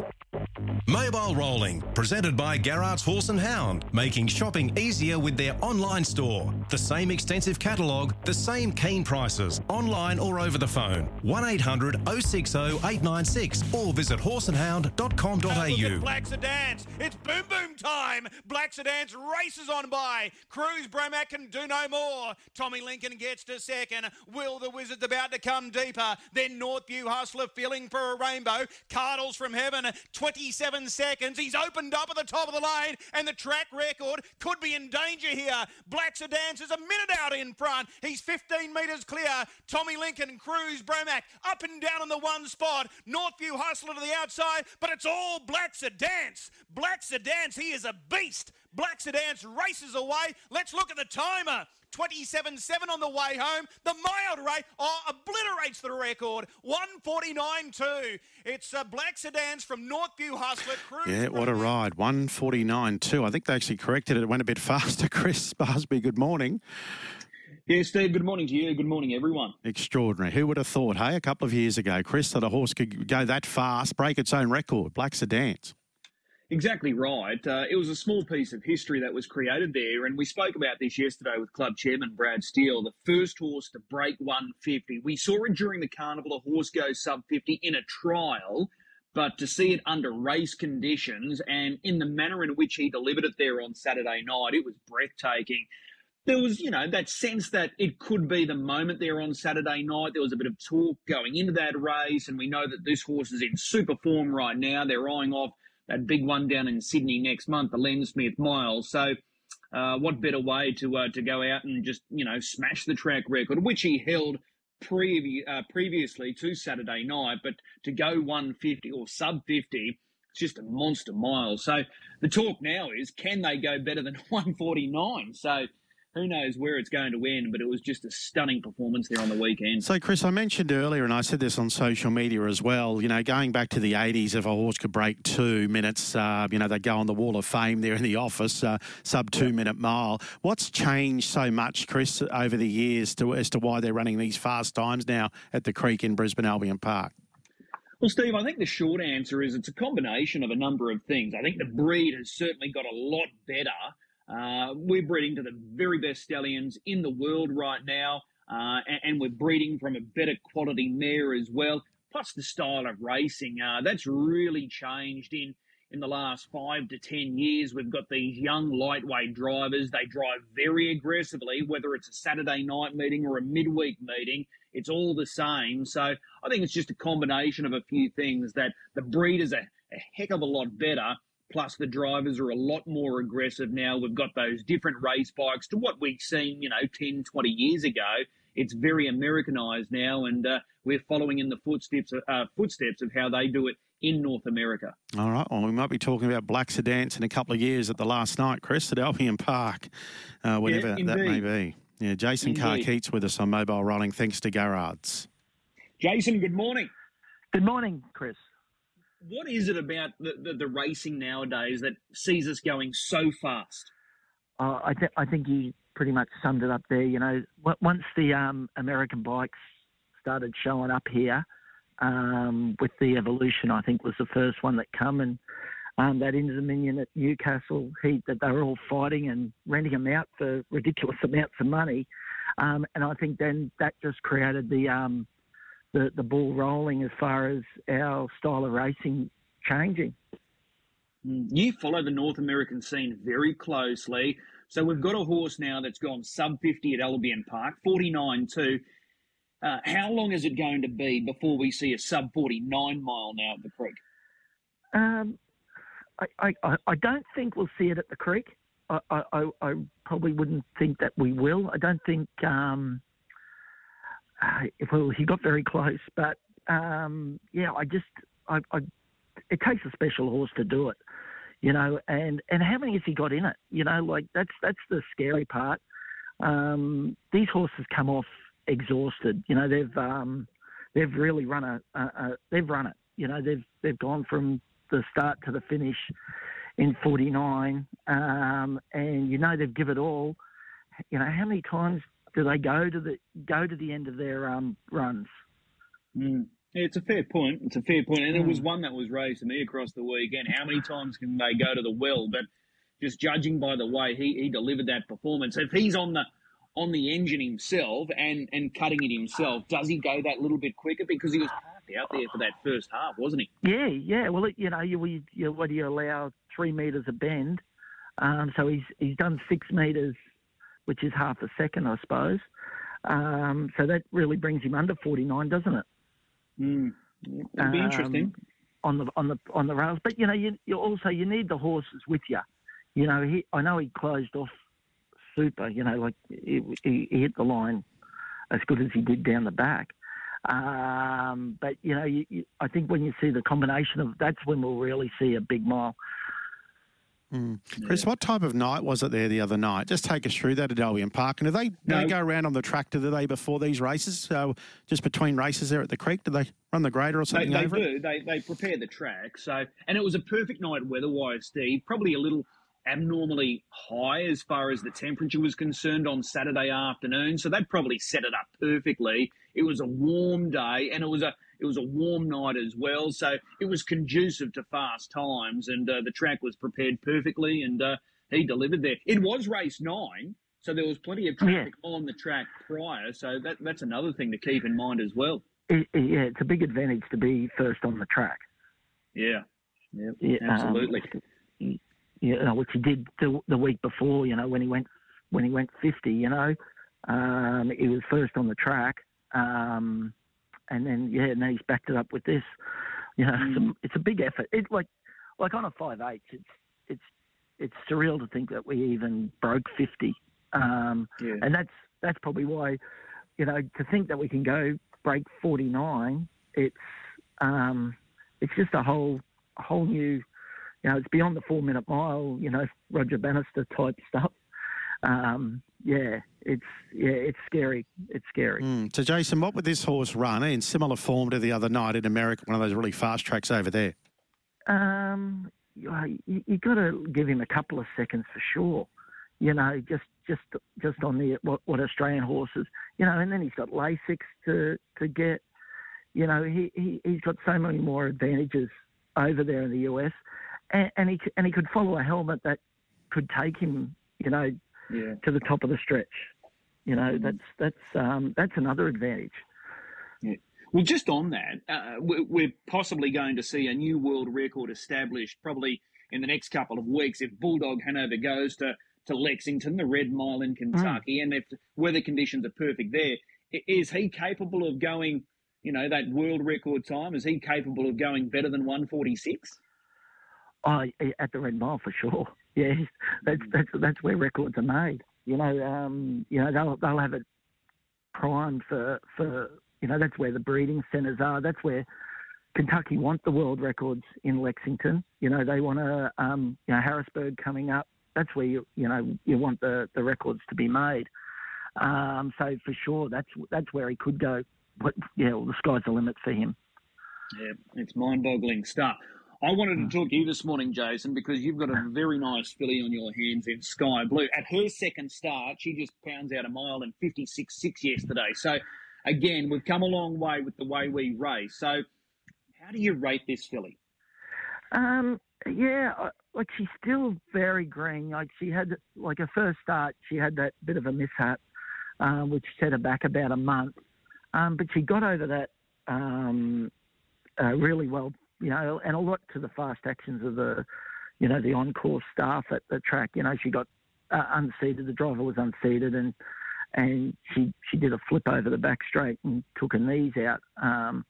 you Mobile Rolling, presented by Garrard's Horse and Hound, making shopping easier with their online store. The same extensive catalogue, the same keen prices, online or over the phone. 1800 060 896 or visit horseandhound.com.au. Black Sedans, it's boom boom time. Blacks Black Sedans races on by. Cruz Bromac can do no more. Tommy Lincoln gets to second. Will the Wizards about to come deeper? Then Northview Hustler feeling for a rainbow. Cardles from Heaven, 27 seconds. He's opened up at the top of the lane, and the track record could be in danger here. Black Sedans is a minute out in front. He's 15 metres clear. Tommy Lincoln, Cruz Bromac up and down in the one spot. Northview Hustler to the outside, but it's all Black Sedans. Black Sedans, he is a beast. Black Sedans races away. Let's look at the timer. 27 7 on the way home. The mild rate oh, obliterates the record. 149 2. It's uh, Black Sedans from Northview Hustler. Cruz Yeah, what a ride. 149 2. I think they actually corrected it. It went a bit faster. Chris Barsby, good morning. Yeah, Steve, good morning to you. Good morning, everyone. Extraordinary. Who would have thought, hey, a couple of years ago, Chris, that a horse could go that fast, break its own record? Black Sedans. Exactly right. Uh, it was a small piece of history that was created there, and we spoke about this yesterday with club chairman Brad Steele, the first horse to break 150. We saw it during the carnival, a horse go sub 50 in a trial, but to see it under race conditions and in the manner in which he delivered it there on Saturday night, it was breathtaking. There was, you know, that sense that it could be the moment there on Saturday night. There was a bit of talk going into that race, and we know that this horse is in super form right now. They're eyeing off that big one down in Sydney next month, the Len Smith Mile. So, uh, what better way to uh, to go out and just you know smash the track record, which he held previ- uh, previously to Saturday night, but to go 150 or sub 50. It's just a monster mile. So the talk now is, can they go better than 149? So who knows where it's going to end, but it was just a stunning performance there on the weekend. So, Chris, I mentioned earlier, and I said this on social media as well, you know, going back to the 80s, if a horse could break two minutes, uh, you know, they'd go on the wall of fame there in the office, uh, sub two minute mile. What's changed so much, Chris, over the years to, as to why they're running these fast times now at the Creek in Brisbane Albion Park? Well, Steve, I think the short answer is it's a combination of a number of things. I think the breed has certainly got a lot better. Uh, we're breeding to the very best stallions in the world right now, uh, and, and, we're breeding from a better quality mare as well. Plus the style of racing, uh, that's really changed in in the last five to ten years. We've got these young lightweight drivers. They drive very aggressively, whether it's a Saturday night meeting or a midweek meeting. It's all the same. So I think it's just a combination of a few things that the breed is a, a heck of a lot better Plus, the drivers are a lot more aggressive now. We've got those different race bikes to what we've seen, you know, 10, 20 years ago. It's very Americanized now, and uh, we're following in the footsteps of, uh, footsteps of how they do it in North America. All right. Well, we might be talking about Black Sedans in a couple of years at the last night, Chris, at Albion Park, uh, whatever yeah, that may be. Yeah, Jason Carr Keats with us on mobile rolling. Thanks to Garrard's. Jason, good morning. Good morning, Chris what is it about the, the, the, racing nowadays that sees us going so fast? Uh, I, th- I think you pretty much summed it up there. You know, once the um, American bikes started showing up here, um, with the Evolution, I think was the first one that come and um, that Inter Dominion at Newcastle heat that they were all fighting and renting them out for ridiculous amounts of money. Um, and I think then that just created the um, the, the ball rolling as far as our style of racing changing. Mm, you follow the North American scene very closely. So we've got a horse now that's gone sub 50 at Albion Park, 49 2. Uh, how long is it going to be before we see a sub 49 mile now at the creek? Um, I, I, I don't think we'll see it at the creek. I, I, I probably wouldn't think that we will. I don't think um, uh, well, he got very close, but um, yeah, I just, I, I, it takes a special horse to do it, you know. And and how many has he got in it? You know, like that's that's the scary part. Um, these horses come off exhausted. You know, they've um, they've really run a, a, a, they've run it. You know, they've they've gone from the start to the finish in 49, um, and you know they've give it all. You know, how many times do they go to the go to the end of their um, runs? Mm. Yeah, it's a fair point. It's a fair point, and it was one that was raised to me across the weekend. How many times can they go to the well? But just judging by the way he, he delivered that performance, if he's on the on the engine himself and and cutting it himself, does he go that little bit quicker? Because he was parked out there for that first half, wasn't he? Yeah, yeah. Well, it, you know, you, you, you what do you allow three metres a bend? Um, so he's he's done six metres, which is half a second, I suppose. Um, so that really brings him under 49, doesn't it? Mm. It'd be Um, interesting. on the on the on the rails. But you know, you, you also you need the horses with you. You know, he I know he closed off super. You know, like he, he, he hit the line as good as he did down the back. Um, but you know, you, you, I think when you see the combination of that's when we'll really see a big mile. Mm. Chris, what type of night was it there the other night? Just take us through that at Albion Park. And do they, do they go around on the tractor, do they, before these races? So just between races there at the creek, do they run the grader or something they over it? do. They they prepare the track. So and it was a perfect night weather-wise, Steve. Probably a little abnormally high as far as the temperature was concerned on Saturday afternoon. So that probably set it up perfectly. It was a warm day and it was a it was a warm night as well. So it was conducive to fast times and uh, the track was prepared perfectly and uh, he delivered there. It was race nine. So there was plenty of traffic on the track prior, so that, that's another thing to keep in mind as well. It, it- yeah, it's a big advantage to be first on the track. Yeah, yeah, Yeah, um, absolutely. you know, which he did the, the week before. You know, when he went when he went 50. You know, um, he was first on the track, um, and then yeah, and then he's backed it up with this. You know, it's, a, it's a big effort. It's like like on a five eight. It's it's it's surreal to think that we even broke 50, um, Yeah. and that's that's probably why. You know, to think that we can go break 49, it's um, it's just a whole a whole new you know, it's beyond the four minute mile, you know, Roger Bannister type stuff. Um, yeah, it's yeah, it's scary. It's scary. Mm. So, Jason, what would this horse run in similar form to the other night in America, one of those really fast tracks over there? Um, you, you, you got to give him a couple of seconds for sure. You know, just just just on the what, what Australian horses, you know, and then he's got Lasix to to get. You know, he, he he's got so many more advantages over there in the US, and, and he and he could follow a helmet that could take him, you know, Yeah. to the top of the stretch. You know, that's that's um, that's another advantage. Yeah. Well, just on that, uh, we're, possibly going to see a new world record established probably in the next couple of weeks if Bulldog Hanover goes to, to Lexington, the Red Mile in Kentucky, and if weather conditions are perfect there, is he capable of going, you know, that world record time? Is he capable of going better than 146? Oh, at the Red Mile for sure. Yeah, that's that's that's where records are made. You know, um, you know they'll they'll have it primed for for you know that's where the breeding centres are. That's where Kentucky want the world records in Lexington. You know they want to um, you know Harrisburg coming up. That's where you you know you want the the records to be made. Um, so for sure, that's that's where he could go. But yeah, well, the sky's the limit for him. Yeah, it's mind-boggling stuff. I wanted to talk to you this morning, Jason, because you've got a very nice filly on your hands in Sky Blue. At her second start, she just pounds out a mile in 56.6 yesterday. So, again, we've come a long way with the way we race. So, how do you rate this filly? Um, yeah, I- like she's still very green. Like she had, like her first start, she had that bit of a mishap, um, which set her back about a month. Um, but she got over that um, uh, really well, you know, and a lot to the fast actions of the, you know, the on-course staff at the track. You know, she got uh, unseated. The driver was unseated, and and she she did a flip over the back straight and took her knees out. Um,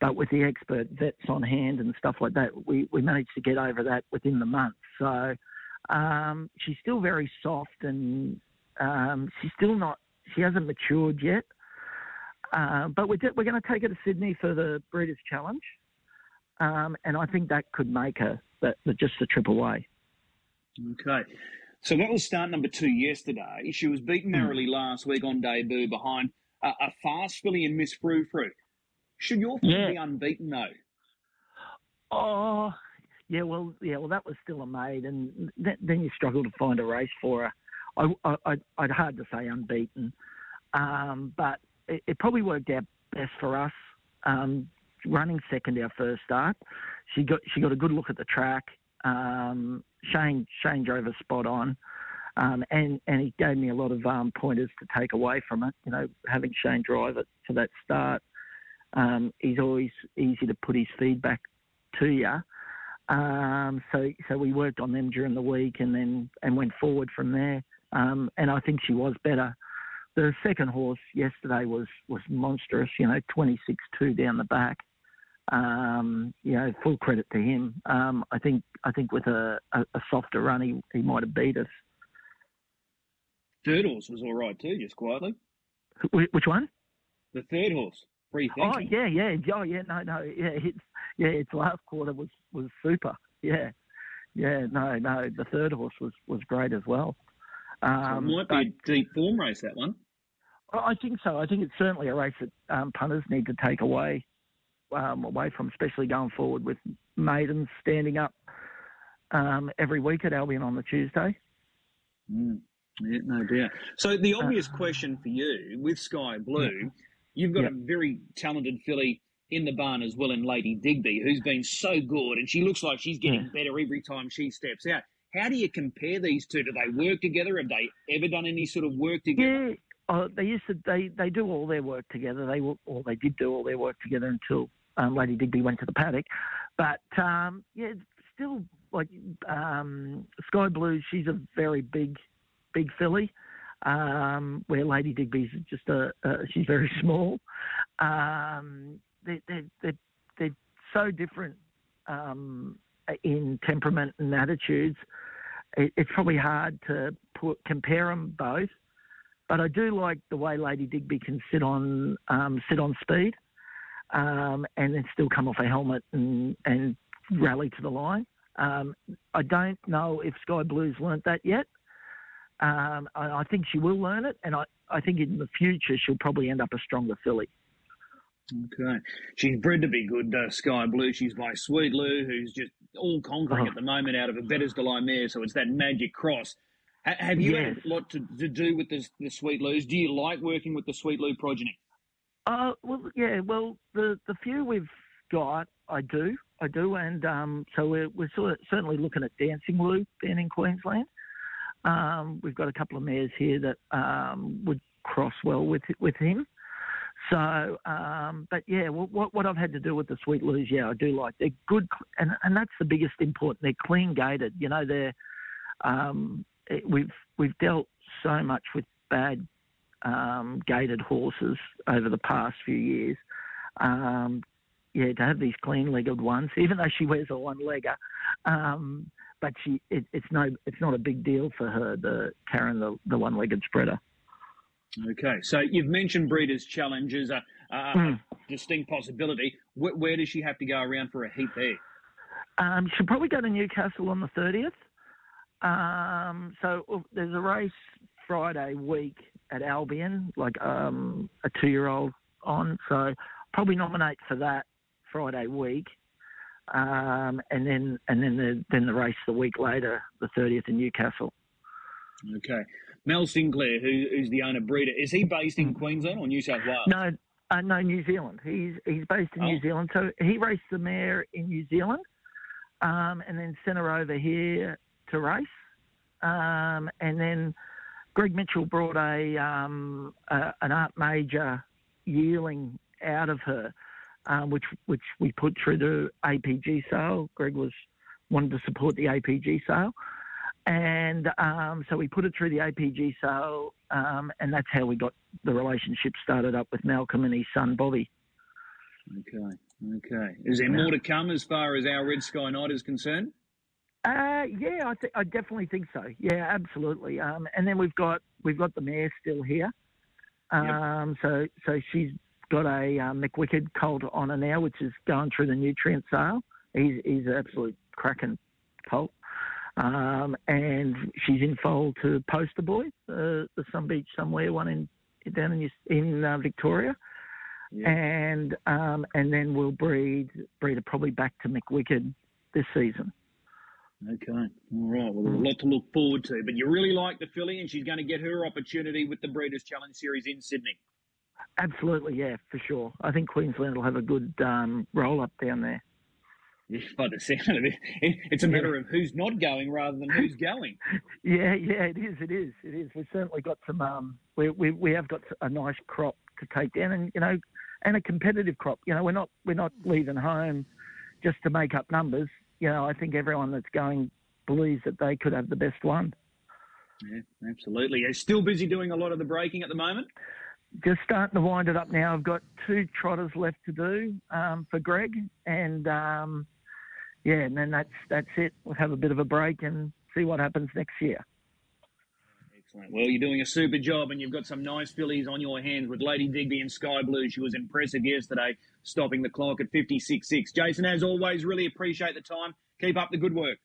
but with the expert vets on hand and stuff like that, we, we managed to get over that within the month. So um, she's still very soft and um, she's still not, she hasn't matured yet. Uh, but we're, we're going to take her to Sydney for the Breeders' Challenge. Um, and I think that could make her the, the, just a triple A. Okay. So that was start number two yesterday. She was beaten narrowly last week on debut behind a, a fast filly in Miss Frou Frou. Should your filly Yeah. be unbeaten, though? Oh, yeah. Well, yeah. Well, that was still a maid, and th- then you struggle to find a race for her. I, I, I'd- I'd hard to say unbeaten, um, but it, it probably worked out best for us. Um, running second our first start. She got she got a good look at the track. Um, Shane Shane drove her spot on. Um, and and he gave me a lot of um, pointers to take away from it. You know, having Shane drive it to that start, um, he's always easy to put his feedback to you. Um, so so we worked on them during the week and then and went forward from there. Um, and I think she was better. The second horse yesterday was was monstrous. You know, twenty six two down the back. Um, you know, full credit to him. Um, I think I think with a, a, a softer run, he, he might have beat us. Third horse was all right too, just quietly. Which one? The third horse. Free Oh yeah, yeah, oh yeah, no, no, yeah, it's yeah, its last quarter was was super. Yeah, yeah, no, no, the third horse was was great as well. Um, so it might be a deep form race that one. I think so. I think it's certainly a race that um, punters need to take away um, away from, especially going forward with maidens standing up um, every week at Albion on the Tuesday. Mm. Yeah, no doubt. So the obvious uh, question for you with Sky Blue, yeah. you've got yeah. a very talented filly in the barn as well in Lady Digby, who's been so good, and she looks like she's getting yeah. better every time she steps out. How do you compare these two? Do they work together? Have they ever done any sort of work together? Uh, they used to. They they do all their work together. They or they did do all their work together until um, Lady Digby went to the paddock. But um, yeah, still like um, Sky Blue. She's a very big big filly, um, where Lady Digby's just a, a she's very small. Um, they, they, they're, they're so different um, in temperament and attitudes. It, it's probably hard to put, compare them both. But I do like the way Lady Digby can sit on um, sit on speed, um, and then still come off a helmet and, and rally to the line. Um, I don't know if Sky Blue's learnt that yet. Um, I, I, think she will learn it, and I, I think in the future she'll probably end up a stronger filly. Okay. She's bred to be good, uh, Sky Blue. She's by Sweet Lou, who's just all conquering oh. at the moment out of a Bettor's Delight mare, so it's that magic cross. Have you yes. had a lot to, to do with this, the Sweet Lou's? Do you like working with the Sweet Lou progeny? Uh, well, yeah, well, the, the few we've got, I do. I do, and um, so we're, we're sort of certainly looking at Dancing Lou down in Queensland. Um, we've got a couple of mares here that um, would cross well with with him. So, um, but yeah, what, what I've had to do with the Sweet Lou's, yeah, I do like they're good, and and that's the biggest important. They're clean gated. You know, they're um, it, we've we've dealt so much with bad um, gated horses over the past few years. Um, yeah, to have these clean-legged ones, even though she wears a one-legger, um, but she it, it's no it's not a big deal for her the carrying the, the one legged spreader. Okay, so you've mentioned Breeders' Challenge as a, a mm. distinct possibility. Where, where, does she have to go around for a heat there? Um, she'll probably go to Newcastle on the thirtieth. Um, so oh, there's a race Friday week at Albion, like um, a two-year-old on. So probably nominate for that Friday week um, and then and then the then the race the week later, the thirtieth in Newcastle. Okay, Mel Sinclair, who, who's the owner breeder, is he based in Queensland or New South Wales? No, uh, no, New Zealand. He's he's based in oh. New Zealand. So he raced the mare in New Zealand, um, and then sent her over here to race, um, and then Greg Mitchell brought a, um, a an art major yearling out of her um, which which we put through the APG sale. Greg was wanted to support the APG sale, and um, so we put it through the APG sale, um, and that's how we got the relationship started up with Malcolm and his son Bobby. Okay, okay. Is there more to come as far as our Red Sky Night is concerned? Uh, yeah, I, th- I definitely think so. Yeah, absolutely. Um, and then we've got we've got the mayor still here. Um, yep. So so she's got a um, McWicked colt on her now, which is going through the Nutrien sale. He's, he's an absolute cracking colt. Um, and she's in foal to Poster Boy, uh, the Sun Beach somewhere, one in down in in uh, Victoria. Yeah. And um, and then we'll breed breed her probably back to McWicked this season. Okay, all right. Well, a lot to look forward to. But you really like the filly, and she's going to get her opportunity with the Breeders' Challenge Series in Sydney. Absolutely, yeah, for sure. I think Queensland will have a good um, roll up down there. Yeah, by the sound of it, it's a matter of who's not going rather than who's going. yeah, yeah, it is. It is. It is. We've certainly got some. Um, we, we we have got a nice crop to take down, and you know, and a competitive crop. You know, we're not we're not leaving home just to make up numbers. You know, I think everyone that's going believes that they could have the best one. Yeah, absolutely. You're still busy doing a lot of the breaking at the moment. Just starting to wind it up now. I've got two trotters left to do um, for Greg, and um, yeah, and then that's that's it. We'll have a bit of a break and see what happens next year. Excellent. Well, you're doing a super job, and you've got some nice fillies on your hands with Lady Digby and Sky Blue. She was impressive yesterday, stopping the clock at 56.6. Jason, as always, really appreciate the time. Keep up the good work.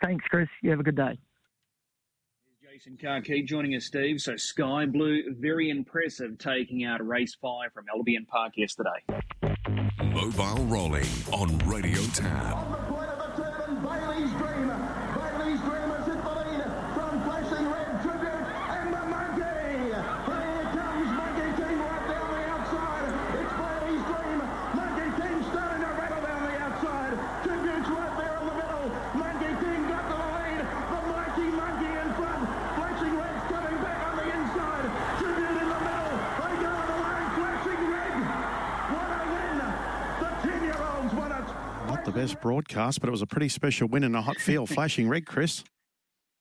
Thanks, Chris. You have a good day. Jason Carkey joining us, Steve. So Sky Blue, very impressive, taking out race five from Albion Park yesterday. Mobile rolling on Radio Tab. Broadcast, but it was a pretty special win in a hot field. Flashing red, Chris.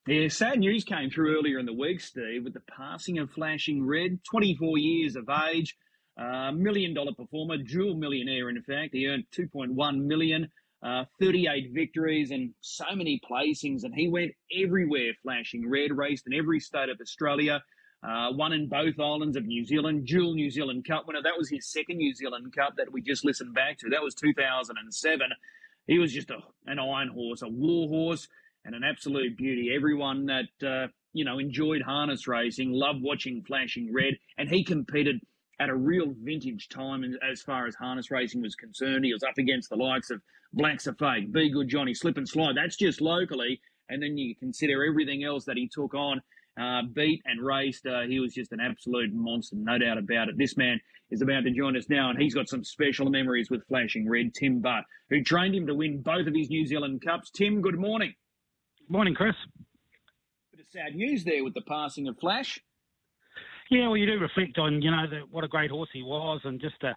Yeah, sad news came through earlier in the week, Steve, with the passing of Flashing Red, 24 years of age, uh, million dollar performer, dual millionaire, in fact. He earned 2.1 million, uh, 38 victories, and so many placings. And he went everywhere, Flashing Red, raced in every state of Australia. Uh, won in both islands of New Zealand, dual New Zealand Cup winner. That was his second New Zealand Cup that we just listened back to. That was 2007 he was just a, an iron horse, a war horse, and an absolute beauty. Everyone that uh, you know enjoyed harness racing loved watching Flashing Red, and he competed at a real vintage time as far as harness racing was concerned. He was up against the likes of Blacks A Fake, Be Good Johnny, Slip and Slide. That's just locally, and then you consider everything else that he took on uh, beat and raced. Uh, he was just an absolute monster, no doubt about it. This man is about to join us now, and he's got some special memories with Flashing Red, Tim Butt, who trained him to win both of his New Zealand Cups. Tim, good morning. Morning, Chris. Bit of sad news there with the passing of Flash. Yeah, well, you do reflect on you know the, what a great horse he was, and just a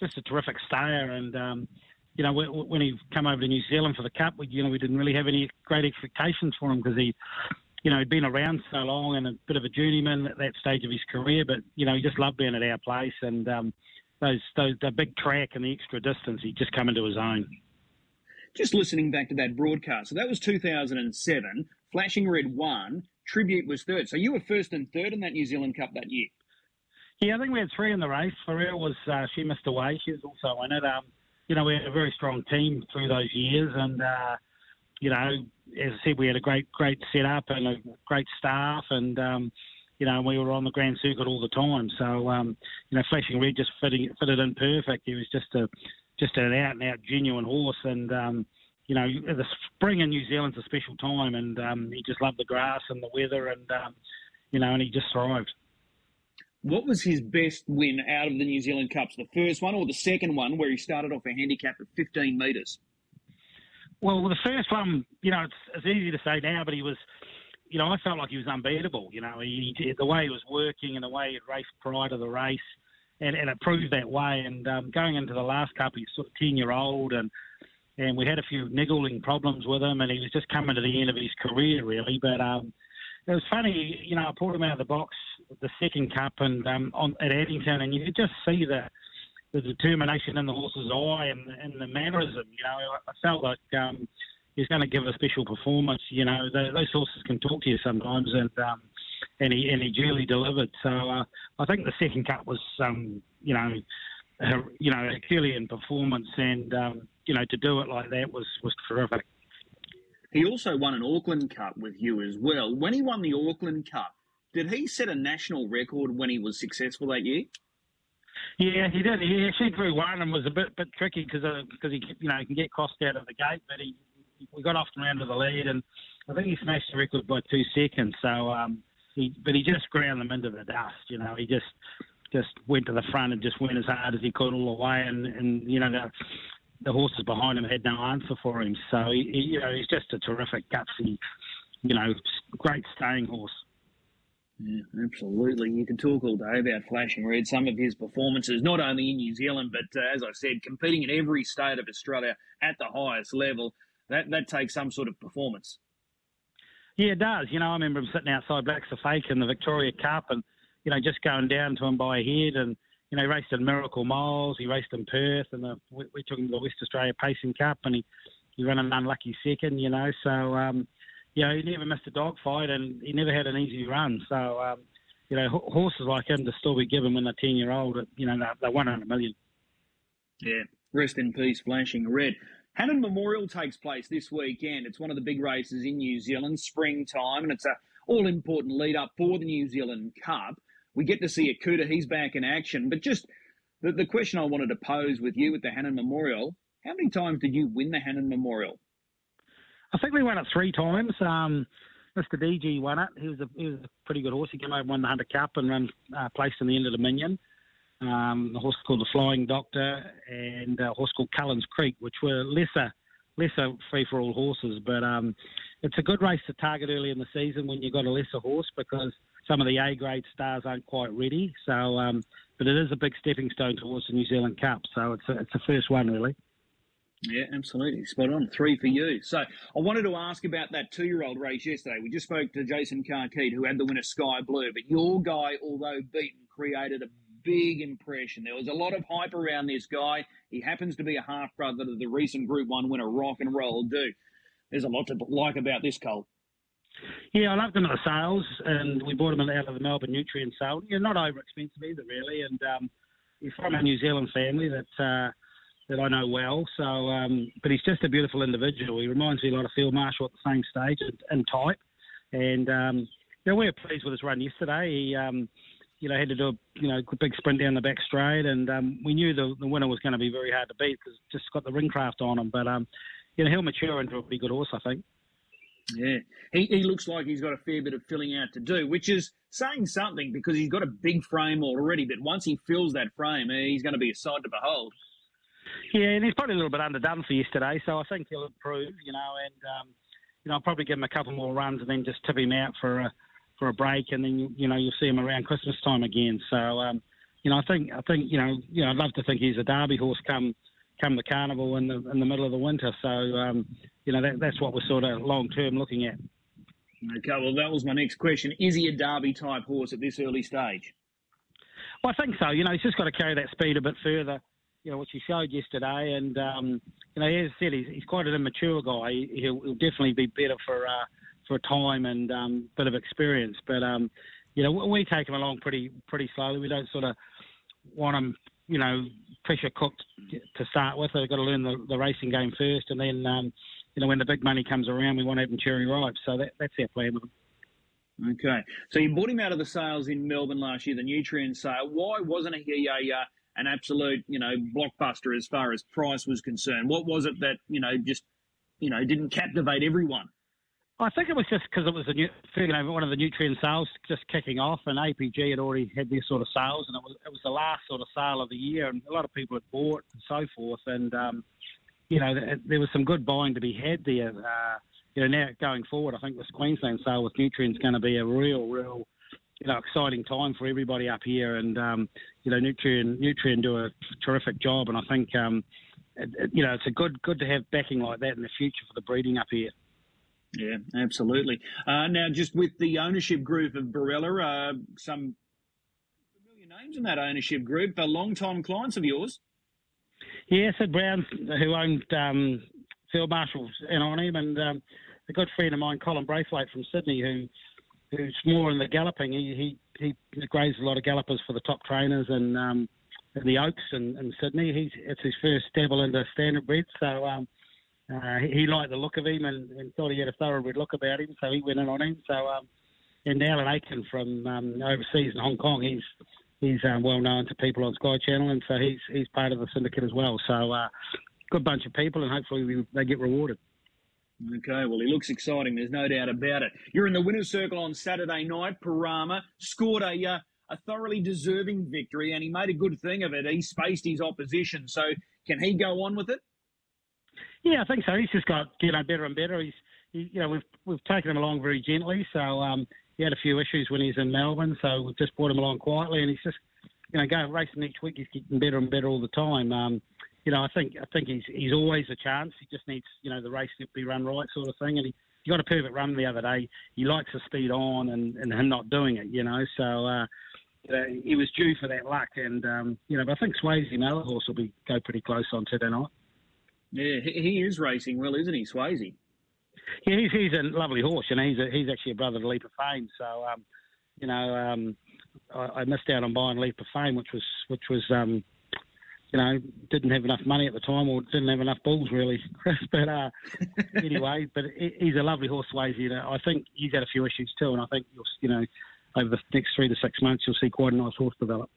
just a terrific stayer, and um, you know when he came over to New Zealand for the Cup, we, you know we didn't really have any great expectations for him because he you know, he'd been around so long and a bit of a journeyman at that stage of his career, but, you know, he just loved being at our place and um, those, those, the big track and the extra distance, he just come into his own. Just listening back to that broadcast, so that was 2007. Flashing Red won. Tribute was third. So you were first and third in that New Zealand Cup that year. Yeah, I think we had three in the race. Foreal was uh, she missed away. She was also in it. Um, you know, we had a very strong team through those years, and uh, you know, as I said, we had a great, great setup and a great staff, and um, you know, we were on the Grand Circuit all the time. So, um, you know, Flashing Red just fitting, fitted in perfect. He was just a, just an out and out genuine horse, and um, you know, the spring in New Zealand's a special time, and um, he just loved the grass and the weather, and um, you know, and he just thrived. What was his best win out of the New Zealand Cups? The first one or the second one, where he started off a handicap at 15 metres? Well, the first one, you know, it's, it's easy to say now, but he was, you know, I felt like he was unbeatable. You know, he, he the way he was working and the way he raced prior to the race, and, and it proved that way. And um, going into the last cup, he's sort of ten year old, and and we had a few niggling problems with him, and he was just coming to the end of his career really. But um, it was funny, you know, I pulled him out of the box the second cup and um, on at Addington, and you could just see the the determination in the horse's eye and, and the mannerism. You know, I, felt like um, he's going to give a special performance. You know, those horses can talk to you sometimes, and um, and he and he duly delivered. So uh, I think the second cut was, um, you know, uh, you know, Herculean performance, and um, you know, to do it like that was was terrific. He also won an Auckland Cup with you as well. When he won the Auckland Cup, did he set a national record when he was successful that year? Yeah, he did. He actually drew one and was a bit bit tricky because because he you know he can get crossed out of the gate, but he we got off and round to the lead, and I think he smashed the record by two seconds. So um, he but he just ground them into the dust. You know, he just just went to the front and just went as hard as he could all the way, and and you know the the horses behind him had no answer for him. So he, he, you know he's just a terrific gutsy, you know, great staying horse. Yeah, absolutely. You can talk all day about Flashing Red, some of his performances, not only in New Zealand, but uh, as I said, competing in every state of Australia at the highest level. That that takes some sort of performance. Yeah, it does. You know, I remember him sitting outside Blacks A Fake in the Victoria Cup and, you know, just going down to him by a head. And, you know, he raced in Miracle Miles, he raced in Perth, and the, we, we, took him to the West Australia Pacing Cup, and he, he ran an unlucky second, you know. So, um, you know, he never missed a dogfight, and he never had an easy run. So, um, you know, horses like him to still be given when they're 10 year old, you know, they're, they're one in a million. Yeah, rest in peace, Flashing Red. Hannon Memorial takes place this weekend. It's one of the big races in New Zealand, springtime, and it's a all important lead up for the New Zealand Cup. We get to see Akuta, he's back in action. But just the, the question I wanted to pose with you with the Hannon Memorial, how many times did you win the Hannon Memorial? I think we won it three times. Um, Mr. DG won it. He was a he was a pretty good horse. He came over, won the Hunter Cup, and ran uh, placed in the end of the um, a horse called the Flying Doctor, and a horse called Cullen's Creek, which were lesser lesser free for all horses. But um, it's a good race to target early in the season when you've got a lesser horse because some of the A grade stars aren't quite ready. So, um, but it is a big stepping stone towards the New Zealand Cup. So it's a, it's the first one really. Yeah, absolutely. Spot on. Three for you. So I wanted to ask about that two year old race yesterday. We just spoke to Jason Carkeed, who had the winner Sky Blue, but your guy, although beaten, created a big impression. There was a lot of hype around this guy. He happens to be a half brother to the recent Group One winner, Rock and Roll Duke. There's a lot to like about this colt. Yeah, I loved him at the sales, and we bought him out of the Melbourne Nutrien sale. Yeah, not over expensive either, really. And um, he's from a New Zealand family that uh, that I know well. So, um, but he's just a beautiful individual. He reminds me a lot of Field Marshal at the same stage and, and type. And um, yeah, we were pleased with his run yesterday. He um, you know, had to do a you know big sprint down the back straight, and um, we knew the, the winner was going to be very hard to beat because just got the ring craft on him. But um, you know, he'll mature into a pretty good horse, I think. Yeah, he, he looks like he's got a fair bit of filling out to do, which is saying something because he's got a big frame already. But once he fills that frame, he's going to be a sight to behold. Yeah, and he's probably a little bit underdone for yesterday, so I think he'll improve. You know, and um, you know, I'll probably give him a couple more runs and then just tip him out for a for a break, and then you know you'll see him around Christmas time again. So um, you know I think I think you know you know I'd love to think he's a Derby horse come come the carnival in the in the middle of the winter. So um, you know that, that's what we're sort of long term looking at. Okay, well that was my next question. Is he a Derby type horse at this early stage? Well, I think so. You know, he's just got to carry that speed a bit further. You know, which he showed yesterday, and um, you know, as I said, he's, he's quite an immature guy. He'll, he'll definitely be better for uh, for a time and um, bit of experience. But um, you know, we take him along pretty pretty slowly. We don't sort of want him, you know, pressure cooked to start with. They've got to learn the, the racing game first, and then um, you know when the big money comes around, we want to have them cherry ripe. So that, that's our plan. Okay, so you bought him out of the sales in Melbourne last year, the Nutrien sale. Why wasn't he a, a an absolute, you know, blockbuster as far as price was concerned? What was it that you know just you know didn't captivate everyone? I think it was just because it was a new, you know, one of the Nutrien sales just kicking off, and APG had already had their sort of sales, and it was it was the last sort of sale of the year, and a lot of people had bought and so forth, and um, you know there was some good buying to be had there. Uh, you know now going forward, I think this Queensland sale with Nutrien is going to be a real, real you know exciting time for everybody up here, and um, you know Nutrien Nutrien do a terrific job, and I think um, it, it, you know it's a good good to have backing like that in the future for the breeding up here. Yeah, absolutely. Uh, now, just with the ownership group of Barella, uh, some familiar names in that ownership group, are long-time clients of yours. Yeah, Sid Brown, who owned um, Field Marshals and on him, and um, a good friend of mine, Colin Braithwaite from Sydney, who who's more in the galloping. He he, he grazed a lot of gallopers for the top trainers and um, in the Oaks in, in Sydney. He's it's his first stable into standard bred, so um, uh, he, he, liked the look of him and, and, thought he had a thoroughbred look about him, so he went in on him. So, um, and Alan Aitken from um, overseas in Hong Kong, he's he's um, well known to people on Sky Channel, and so he's he's part of the syndicate as well. So, uh, good bunch of people, and hopefully they get rewarded. Okay, well, he looks exciting. There's no doubt about it. You're in the winner's circle on Saturday night. Parama scored a uh, a thoroughly deserving victory, and he made a good thing of it. He spaced his opposition. So can he go on with it? Yeah, I think so. He's just got you know better and better. He's he, you know we've we've taken him along very gently. So um, he had a few issues when he's in Melbourne, so we've just brought him along quietly, and he's just you know going racing each week. He's getting better and better all the time. Um, you know, I think I think he's he's always a chance. He just needs you know the race to be run right, sort of thing. And he, he got a perfect run the other day. He likes the speed on and and him not doing it. You know, so. Uh, he was due for that luck, and um, you know, but I think Swayze, another horse, will be go pretty close on Saturday night. Yeah, he is racing well, isn't he, Swayze? Yeah, he's, he's a lovely horse, and he's a, he's actually a brother to Leap of Fame. So, um, you know, um, I, I, missed out on buying Leap of Fame, which was which was um, you know didn't have enough money at the time, or didn't have enough balls really, Chris. But uh, anyway, but he's a lovely horse, Swayze. You know, I think he's had a few issues too, and I think you'll you know over the next three to six months you'll see quite a nice horse develop.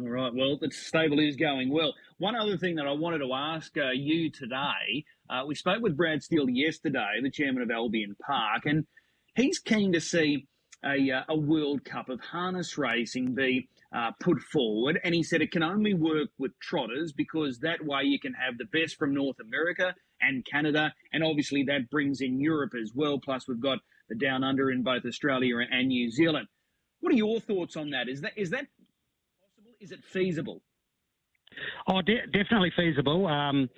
All right. Well, the stable is going well. One other thing that I wanted to ask uh, you today, uh, we spoke with Brad Steele yesterday, the chairman of Albion Park, and he's keen to see a, uh, a World Cup of harness racing be uh, put forward, and he said it can only work with trotters because that way you can have the best from North America and Canada, and obviously that brings in Europe as well. Plus, we've got the Down Under in both Australia and New Zealand. What are your thoughts on that? Is that is that possible? Is it feasible? Oh, de- definitely feasible. Um,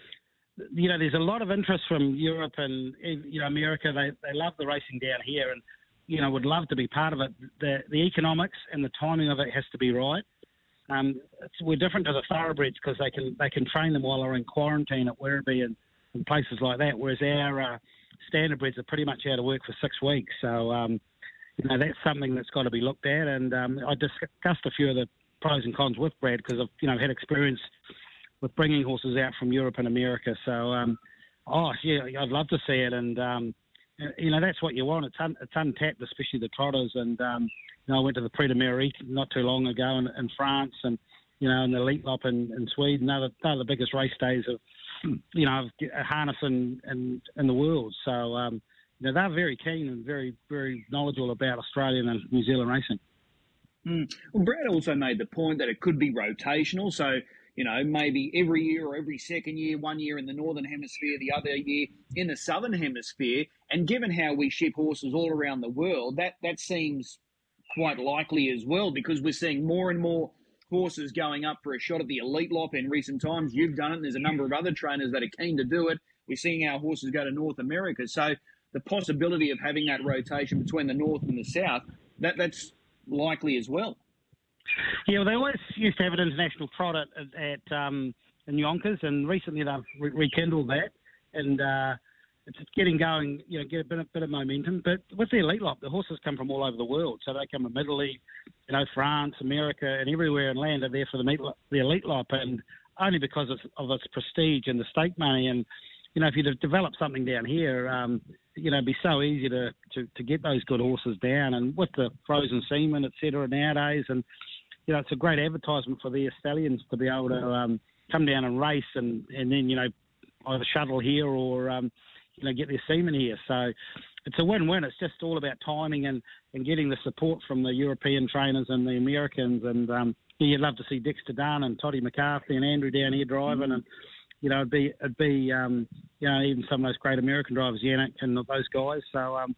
you know, there's a lot of interest from Europe and you know America. They they love the racing down here, and you know would love to be part of it. The the economics and the timing of it has to be right. Um, we're different to the thoroughbreds because they can they can train them while they're in quarantine at Werribee and, and places like that. Whereas our uh, standardbreds are pretty much out of work for six weeks. So um, you know that's something that's got to be looked at. And um, I discussed a few of the pros and cons with Brad because I've you know had experience with bringing horses out from Europe and America. So, um, oh yeah, I'd love to see it, and um, you know that's what you want. It's, un, it's untapped, especially the trotters. And um, you know, I went to the Prix d'Amérique not too long ago in, in France, and you know, and the Elitlopp in, in Sweden. They're the, they're the biggest race days of you know harness in, in, in the world. So. Um, you know, they're very keen and very, very knowledgeable about Australian and New Zealand racing. Mm. Well, Brad also made the point that it could be rotational. So, you know, maybe every year or every second year, one year in the northern hemisphere, the other year in the southern hemisphere. And given how we ship horses all around the world, that that seems quite likely as well because we're seeing more and more horses going up for a shot at the Elitlopp in recent times. You've done it, and there's a number of other trainers that are keen to do it. We're seeing our horses go to North America. So the possibility of having that rotation between the north and the south, that that's likely as well. Yeah, well, they always used to have an international trot at, at um, in Yonkers, and recently they've re- rekindled that, and uh, it's getting going. You know, get a bit, a bit of momentum. But with the Elitlopp, the horses come from all over the world, so they come from Italy, you know, France, America, and everywhere, and land are there for the the Elitlopp, and only because of, of its prestige and the stake money, and you know, if you develop something down here, um, you know, it'd be so easy to, to, to get those good horses down. And with the frozen semen, et cetera, nowadays, and, you know, it's a great advertisement for the stallions to be able to um, come down and race and, and then, you know, either shuttle here or, um, you know, get their semen here. So it's a win-win. It's just all about timing and, and getting the support from the European trainers and the Americans. And um, yeah, you'd love to see Dexter Dunn and Toddy McCarthy and Andrew down here driving. Mm-hmm. And you know, it'd be it'd be um, you know even some of those great American drivers, Yannick and those guys. So um,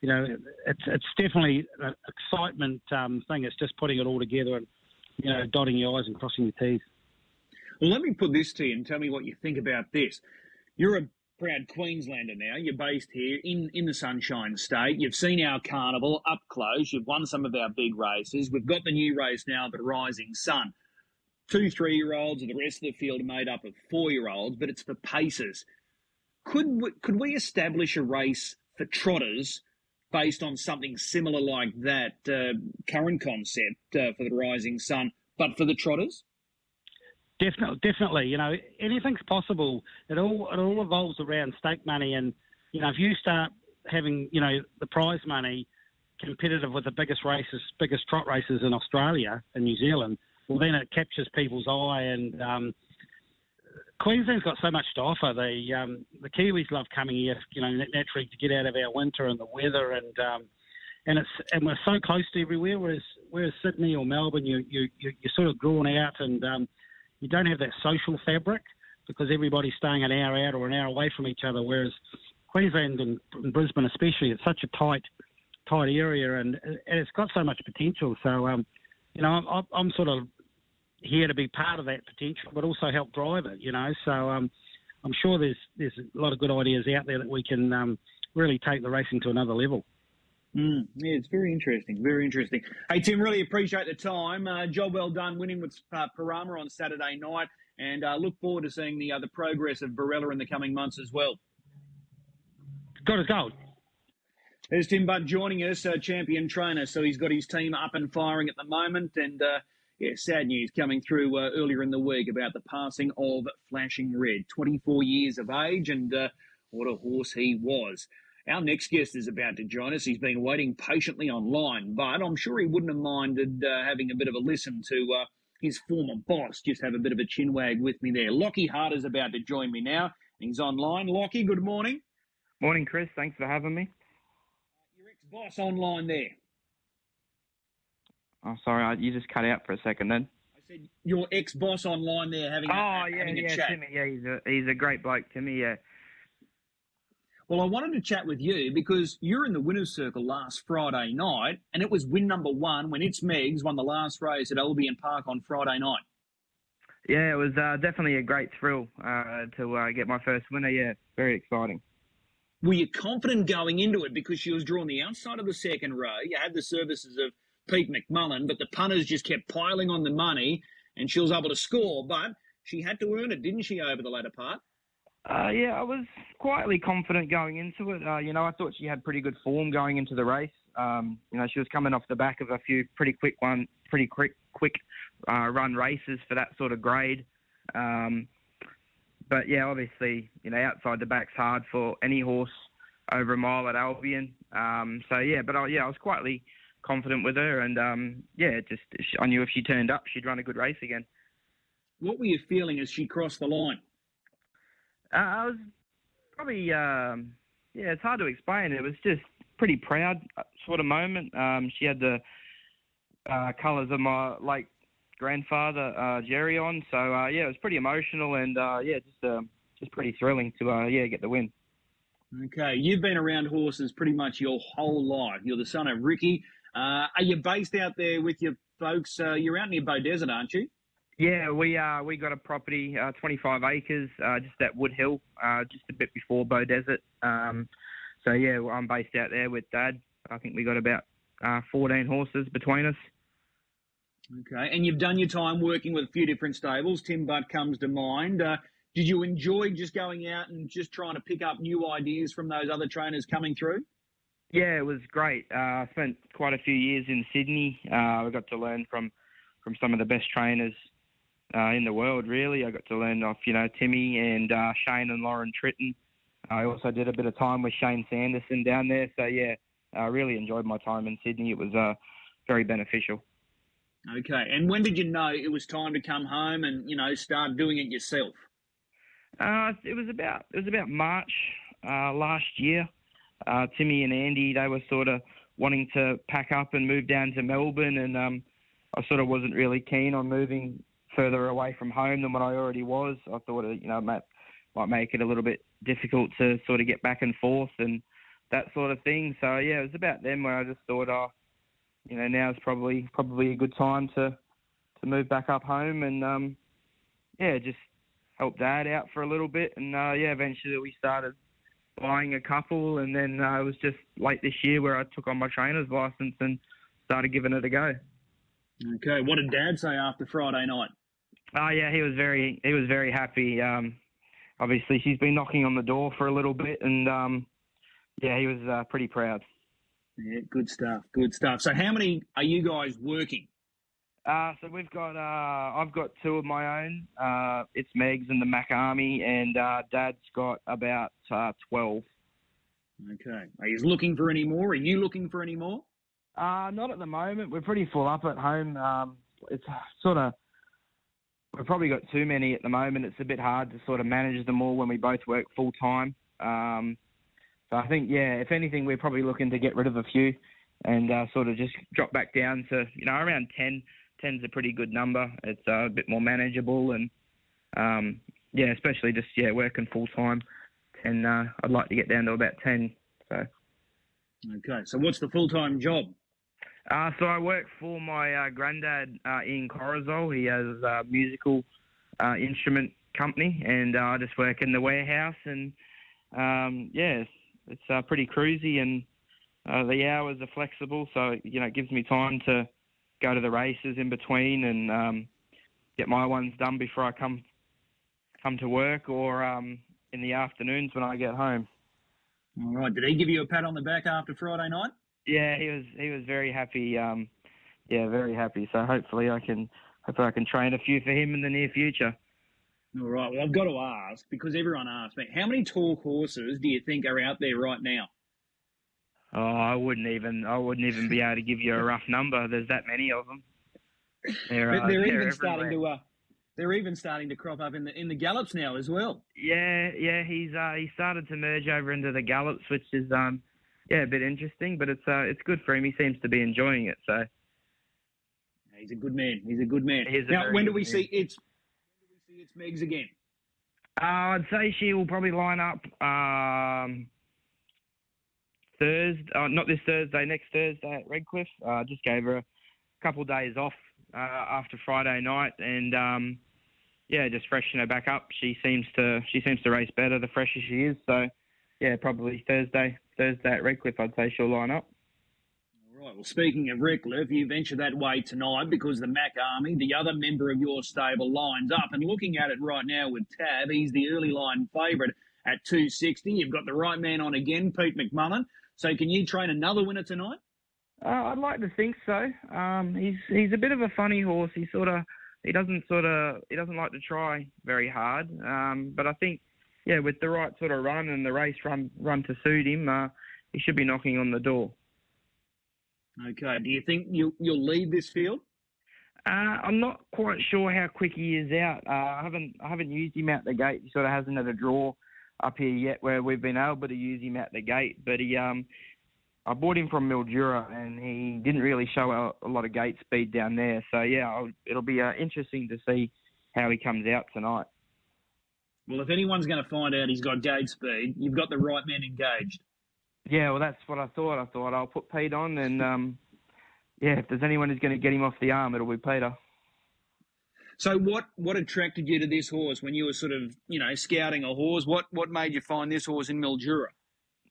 you know, it's it's definitely an excitement um, thing. It's just putting it all together and you know, dotting your i's and crossing your t's. Well, let me put this to you and tell me what you think about this. You're a proud Queenslander now. You're based here in, in the Sunshine State. You've seen our carnival up close. You've won some of our big races. We've got the new race now, the Rising Sun two three year olds, and the rest of the field are made up of four year olds, but it's for paces. Could we, could we establish a race for trotters based on something similar like that uh, current concept uh, for the Rising Sun, but for the trotters? Definitely, definitely. You know, anything's possible. It all it all evolves around stake money, and you know, if you start having you know the prize money competitive with the biggest races, biggest trot races in Australia and New Zealand, well, then it captures people's eye. And um, Queensland's got so much to offer. The um, the Kiwis love coming here, you know, naturally to get out of our winter and the weather, and um, and it's and we're so close to everywhere. Whereas whereas Sydney or Melbourne, you you you- you're sort of drawn out, and um, you don't have that social fabric because everybody's staying an hour out or an hour away from each other. Whereas Queensland and, and Brisbane, especially, it's such a tight tight area, and and it's got so much potential. So um, you know, I'm, I'm sort of here to be part of that potential, but also help drive it. You know, so um, I'm sure there's there's a lot of good ideas out there that we can um, really take the racing to another level. Mm, yeah, it's very interesting. Very interesting. Hey, Tim, really appreciate the time. Uh, job well done winning with uh, Parama on Saturday night, and uh, look forward to seeing the uh, the progress of Barella in the coming months as well. Got his gold. There's Tim Butt joining us, uh, champion trainer. So he's got his team up and firing at the moment. And uh, yeah, sad news coming through uh, earlier in the week about the passing of Flashing Red, 24 years of age, and uh, what a horse he was. Our next guest is about to join us. He's been waiting patiently online, but I'm sure he wouldn't have minded uh, having a bit of a listen to uh, his former boss just have a bit of a chin wag with me there. Lockie Hart is about to join me now. He's online. Lockie, good morning. Morning, Chris. Thanks for having me. Your ex-boss online there. Oh, sorry, I, you just cut out for a second then. I said your ex-boss online there having, Oh, a, yeah, having yeah, chat. Timmy. Yeah, he's a he's a great bloke, Timmy. Yeah, Well, I wanted to chat with you because you're in the winners' circle last Friday night, and it was win number one when It's Megs won the last race at Albion Park on Friday night. yeah, it was uh, definitely a great thrill uh, to uh, get my first winner. Yeah, very exciting. Were you confident going into it because she was drawn the outside of the second row? You had the services of Pete McMullen, but the punters just kept piling on the money, and she was able to score. But she had to earn it, didn't she, over the latter part? Uh, yeah, I was quietly confident going into it. Uh, you know, I thought she had pretty good form going into the race. Um, you know, she was coming off the back of a few pretty quick one, pretty quick, quick uh, run races for that sort of grade. Um, but yeah, obviously, you know, outside the back's hard for any horse over a mile at Albion. Um, so yeah, but I, yeah, I was quietly confident with her, and um, yeah, just I knew if she turned up, she'd run a good race again. What were you feeling as she crossed the line? Uh, I was probably, um, yeah, it's hard to explain. It was just pretty proud uh, sort of moment. Um, she had the uh, colours of my late grandfather uh, Jerry on, so uh, yeah, it was pretty emotional and uh, yeah, just uh, just pretty thrilling to uh, yeah get the win. Okay, you've been around horses pretty much your whole life. You're the son of Ricky. Uh, are you based out there with your folks? Uh, you're out near Beaudesert, aren't you? Yeah, we uh, we got a property, uh, 25 acres, uh, just at Woodhill, uh, just a bit before Beaudesert. Um, so yeah, I'm based out there with Dad. I think we got about uh, 14 horses between us. Okay, and you've done your time working with a few different stables. Tim Butt comes to mind. Uh, did you enjoy just going out and just trying to pick up new ideas from those other trainers coming through? Yeah, it was great. Uh, I spent quite a few years in Sydney. Uh, I got to learn from from some of the best trainers uh, in the world. Really, I got to learn off you know Timmy and uh, Shane and Lauren Tritton. I also did a bit of time with Shane Sanderson down there. So yeah, I really enjoyed my time in Sydney. It was uh, very beneficial. Okay, and when did you know it was time to come home and you know start doing it yourself? Uh, it was about it was about March uh, last year. Uh, Timmy and Andy they were sort of wanting to pack up and move down to Melbourne, and um, I sort of wasn't really keen on moving further away from home than what I already was. I thought it, you know might might make it a little bit difficult to sort of get back and forth and that sort of thing. So yeah, it was about then where I just thought, oh, you know, now now's probably probably a good time to to move back up home and um, yeah, just help dad out for a little bit, and uh, yeah, eventually we started buying a couple, and then uh, it was just late this year where I took on my trainer's license and started giving it a go. Okay, what did Dad say after Friday night? Oh yeah, he was very he was very happy. Um, obviously, she's been knocking on the door for a little bit, and um, yeah, he was uh, pretty proud. Yeah, good stuff, good stuff. So, how many are you guys working? Uh, so we've got uh, I've got two of my own. Uh, it's Megs and the Mac Army, and uh, Dad's got about uh, twelve. Okay, are you looking for any more? Are you looking for any more? Uh, not at the moment. We're pretty full up at home. Um, it's sort of we've probably got too many at the moment. It's a bit hard to sort of manage them all when we both work full time. Um, so I think yeah, if anything, we're probably looking to get rid of a few and uh, sort of just drop back down to you know around 10. 10's a pretty good number. It's uh, a bit more manageable, and um, yeah, especially just yeah working full time. And uh, I'd like to get down to about 10. So. Okay, so what's the full time job? Uh, so I work for my uh, granddad, uh, Ian Corozal. He has a musical uh, instrument company, and uh, I just work in the warehouse. And um, yeah, it's, it's uh, pretty cruisy, and uh, the hours are flexible, so you know it gives me time to go to the races in between and um, get my ones done before I come come to work, or um, in the afternoons when I get home. All right. Did he give you a pat on the back after Friday night? Yeah, he was he was very happy. Um, yeah, very happy. So hopefully I can hopefully I can train a few for him in the near future. All right. Well, I've got to ask because everyone asks me, how many talk horses do you think are out there right now? Oh, I wouldn't even I wouldn't even be able to give you a rough number. There's that many of them. They're, uh, they're, they're even starting to uh, they're even starting to crop up in the in the gallops now as well. Yeah, yeah, he's uh, he started to merge over into the gallops, which is um, yeah, a bit interesting, but it's uh, it's good for him. He seems to be enjoying it. So he's a good man. He's a good man. now, when do we man. see its when do we see its Megs again? Uh, I'd say she will probably line up um, Thursday, uh, not this Thursday, next Thursday at Redcliffe. Uh, just gave her a couple of days off uh, after Friday night, and um, yeah, just freshen her back up. She seems to she seems to race better the fresher she is. So yeah, probably Thursday Thursday at Redcliffe, I'd say she'll line up. All right. Well, speaking of Redcliffe, you venture that way tonight because the Mac Army, the other member of your stable, lines up. And looking at it right now with Tab, he's the early line favourite at 260. You've got the right man on again, Pete McMullen. So can you train another winner tonight? Uh, I'd like to think so. Um, he's he's a bit of a funny horse. He sort of he doesn't sort of he doesn't like to try very hard. Um, but I think yeah, with the right sort of run and the race run run to suit him, uh, he should be knocking on the door. Okay. Do you think you'll you'll lead this field? Uh, I'm not quite sure how quick he is out. Uh, I haven't I haven't used him out the gate. He sort of hasn't had a draw up here yet where we've been able to use him out the gate. But he um I bought him from Mildura, and he didn't really show a, a lot of gate speed down there. So yeah, I'll, it'll be uh, interesting to see how he comes out tonight. Well, if anyone's going to find out he's got gate speed, you've got the right man engaged. Yeah, well, that's what I thought. I thought I'll put Pete on, and um, yeah, if there's anyone who's going to get him off the arm, it'll be Peter. So, what what attracted you to this horse when you were sort of you know scouting a horse? What what made you find this horse in Mildura?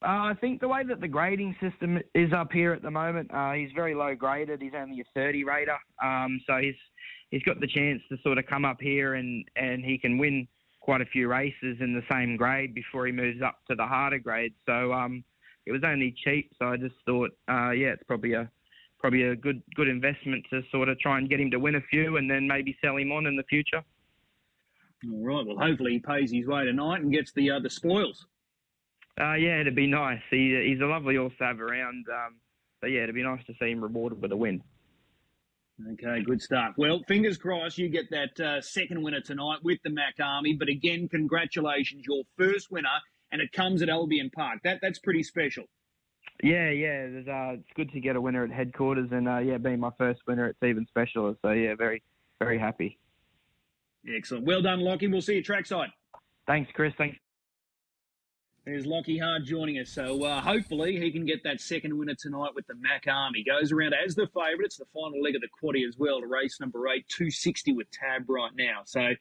Uh, I think the way that the grading system is up here at the moment, uh, he's very low graded. He's only a 30 rater, um, so he's he's got the chance to sort of come up here and and he can win quite a few races in the same grade before he moves up to the harder grade. So um, it was only cheap, so I just thought, uh, yeah, it's probably a probably a good good investment to sort of try and get him to win a few and then maybe sell him on in the future. All right. Well, hopefully he pays his way tonight and gets the uh, the spoils. Uh, yeah, it'd be nice. He, he's a lovely horse to have around. Um, but yeah, it'd be nice to see him rewarded with a win. Okay, good stuff. Well, fingers crossed you get that uh, second winner tonight with the Mac Army. But again, congratulations, your first winner, and it comes at Albion Park. That that's pretty special. Yeah, yeah, uh, it's good to get a winner at headquarters, and uh, yeah, being my first winner, it's even special. So yeah, very very happy. Excellent. Well done, Lockie. We'll see you at trackside. Thanks, Chris. Thanks. There's Lockie Hart joining us. So uh, hopefully he can get that second winner tonight with the Mac Army. Goes around as the favourite. It's the final leg of the quaddy as well to race number eight, 260 with Tab right now. So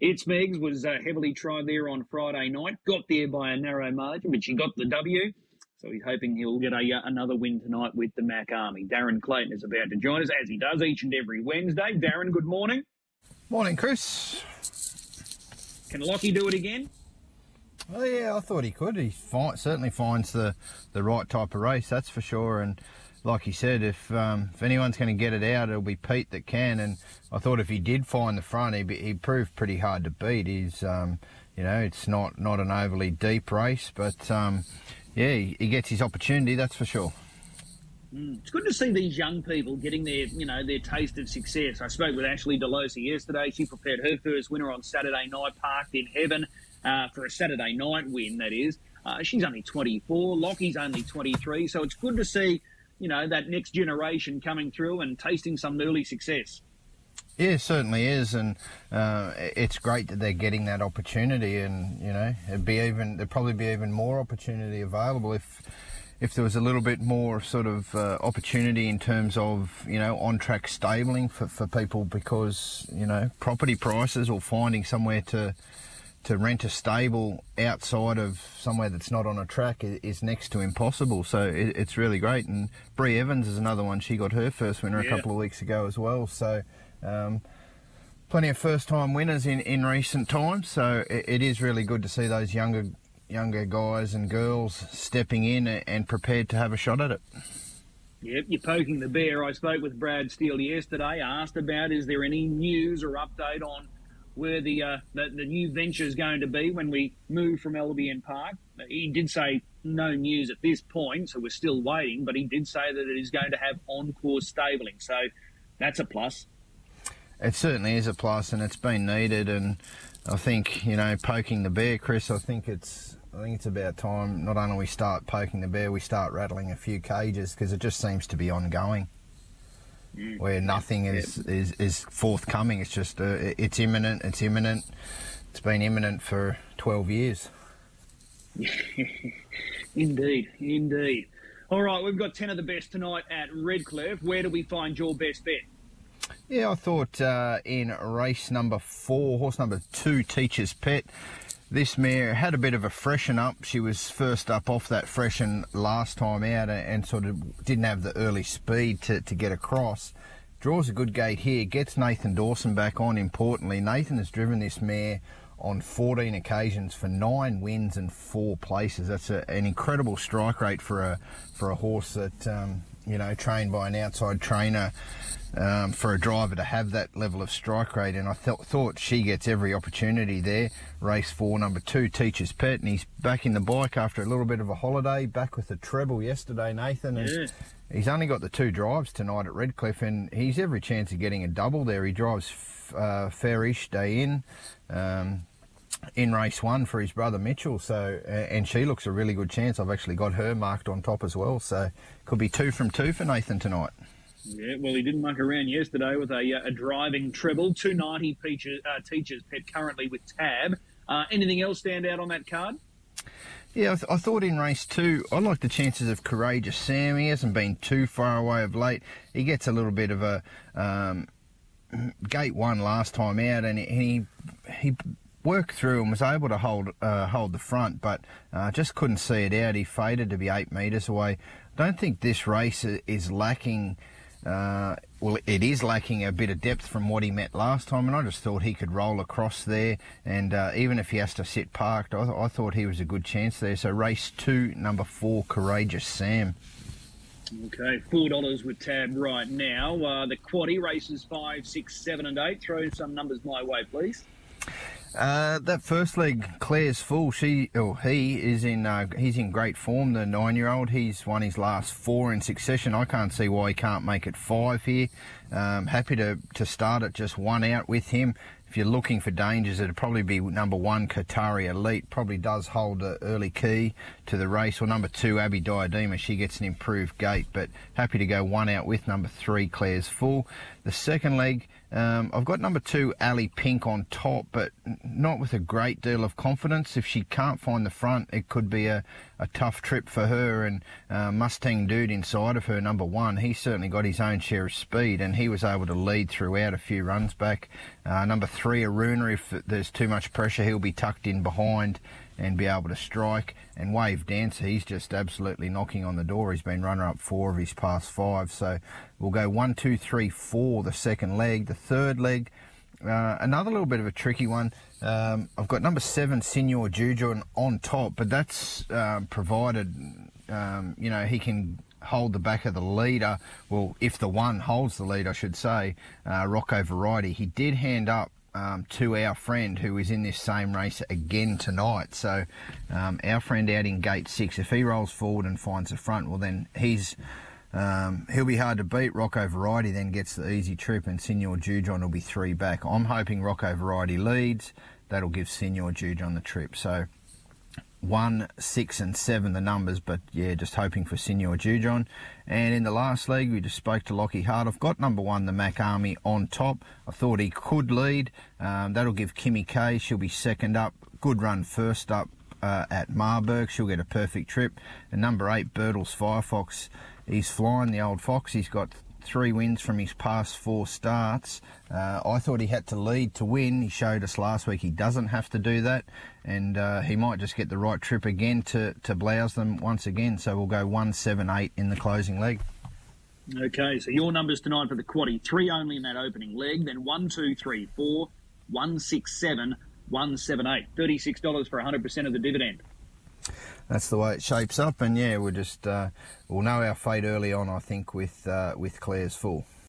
it's Megs was uh, heavily tried there on Friday night. Got there by a narrow margin, but she got the W. So he's hoping he'll get a, uh, another win tonight with the Mac Army. Darren Clayton is about to join us as he does each and every Wednesday. Darren, good morning. Morning, Chris. Can Lockie do it again? Oh yeah, I thought he could. He find, certainly finds the the right type of race, that's for sure. And like he said, if um, if anyone's going to get it out, it'll be Pete that can. And I thought if he did find the front, he he proved pretty hard to beat. He's um, you know, it's not not an overly deep race, but um, yeah, he, gets his opportunity, that's for sure. Mm. It's good to see these young people getting their, you know, their taste of success. I spoke with Ashley DeLosa yesterday. She prepared her first winner on Saturday night, parked in heaven uh, for a Saturday night win, that is. Uh, she's only 24. Lockie's only 23. So it's good to see you know, that next generation coming through and tasting some early success. Yeah, it certainly is, and uh, it's great that they're getting that opportunity. And you know, it'd be even there'd probably be even more opportunity available if if there was a little bit more sort of uh, opportunity in terms of you know on track stabling for, for people because you know property prices or finding somewhere to to rent a stable outside of somewhere that's not on a track is next to impossible. So it, it's really great. And Brie Evans is another one. She got her first winner yeah. a couple of weeks ago as well. So um, plenty of first-time winners in, in recent times. So it, it is really good to see those younger younger guys and girls stepping in and prepared to have a shot at it. Yep, you're poking the bear. I spoke with Brad Steele yesterday. Asked about is there any news or update on where the, uh, the, the new venture is going to be when we move from Albion Park. He did say no news at this point, so we're still waiting. But he did say that it is going to have on-course stabling, so that's a plus. It certainly is a plus, and it's been needed. And I think you know, poking the bear, Chris. I think it's I think it's about time. Not only we start poking the bear, we start rattling a few cages because it just seems to be ongoing. Mm. Where nothing is, is, is forthcoming. It's just uh, it's imminent. It's imminent. It's been imminent for twelve years. indeed, indeed. All right, we've got ten of the best tonight at Redcliffe. Where do we find your best bet? Yeah, I thought uh, in race number four, horse number two, Teacher's Pet. This mare had a bit of a freshen up. She was first up off that freshen last time out and sort of didn't have the early speed to, to get across. Draws a good gate here, gets Nathan Dawson back on importantly. Nathan has driven this mare on 14 occasions for nine wins and four places. That's a, an incredible strike rate for a for a horse that um, you know trained by an outside trainer um, for a driver to have that level of strike rate. And I th- thought she gets every opportunity there. Race four, number two, Teacher's Pet, and he's back in the bike after a little bit of a holiday. Back with the treble yesterday, Nathan. And yeah. He's only got the two drives tonight at Redcliffe, and he's every chance of getting a double there. He drives uh, fairish day in. Um, in race one for his brother Mitchell. So, and she looks a really good chance. I've actually got her marked on top as well. So, could be two from two for Nathan tonight. Yeah, well, he didn't muck around yesterday with a, a driving treble. 290 peaches, uh, teachers pet currently with Tab. Uh, anything else stand out on that card? Yeah, I, th- I, thought in race two, I like the chances of Courageous Sam. He hasn't been too far away of late. He gets a little bit of a um, gate one last time out, and he he worked through and was able to hold uh, hold the front, but uh, just couldn't see it out. He faded to be eight metres away. Don't think this race is lacking uh, well, it is lacking a bit of depth from what he met last time, and I just thought he could roll across there. And uh, even if he has to sit parked, I, th- I, thought he was a good chance there. So race two, number four, Courageous Sam. Okay, four dollars with tab right now. Uh, the quaddy races five, six, seven, and eight. Throw some numbers my way, please. Uh, that first leg, Claire's full. She, or he is in. Uh, he's in great form. The nine-year-old. He's won his last four in succession. I can't see why he can't make it five here. Um, happy to to start it just one out with him if you're looking for dangers, it'd probably be number one, Qatari Elite. Probably does hold an early key to the race. Or number two, Abby Diadema. She gets an improved gate, but happy to go one out with number three, Claire's Full. The second leg, um, I've got number two, Ali Pink on top, but not with a great deal of confidence. If she can't find the front, it could be a, a tough trip for her. And uh, Mustang Dude inside of her, number one, he certainly got his own share of speed, and he was able to lead throughout a few runs back. Uh, number three, Aruna, if there's too much pressure, he'll be tucked in behind and be able to strike. And Wave Dance, he's just absolutely knocking on the door. He's been runner up four of his past five. So we'll go one, two, three, four, the second leg. The third leg, uh, another little bit of a tricky one. Um, I've got number seven, Senor Juju, on top, but that's um, provided, um, you know, he can hold the back of the leader. Well, if the one holds the lead, I should say, uh, Rocco Variety. He did hand up um, to our friend who is in this same race again tonight. So um, our friend out in gate six, if he rolls forward and finds the front, well then he's um, he'll be hard to beat. Rocco Variety then gets the easy trip, and Senor Jujon will be three back. I'm hoping Rocco Variety leads. That'll give Senor Jujon the trip. So one, six, and seven, the numbers, but yeah, just hoping for Senior Jujon. And in the last league, we just spoke to Lockie Hart. I've got number one, the Mac Army, on top. I thought he could lead. Um, that'll give Kimmy Kay. She'll be second up. Good run first up uh, at Marburg. She'll get a perfect trip. And number eight, Birtles Firefox. He's flying the old fox. He's got three wins from his past four starts. Uh, I thought he had to lead to win. He showed us last week he doesn't have to do that, and uh, he might just get the right trip again to, to blouse them once again. So we'll go 1 7 8 in the closing leg. Okay, so your numbers tonight for the quaddy three only in that opening leg, then one, two, three, four, one, six, seven, one, seven, eight. Thirty-six dollars for hundred percent of the dividend. That's the way it shapes up, and yeah, we're just uh, we'll know our fate early on. I think with uh, with Claire's full.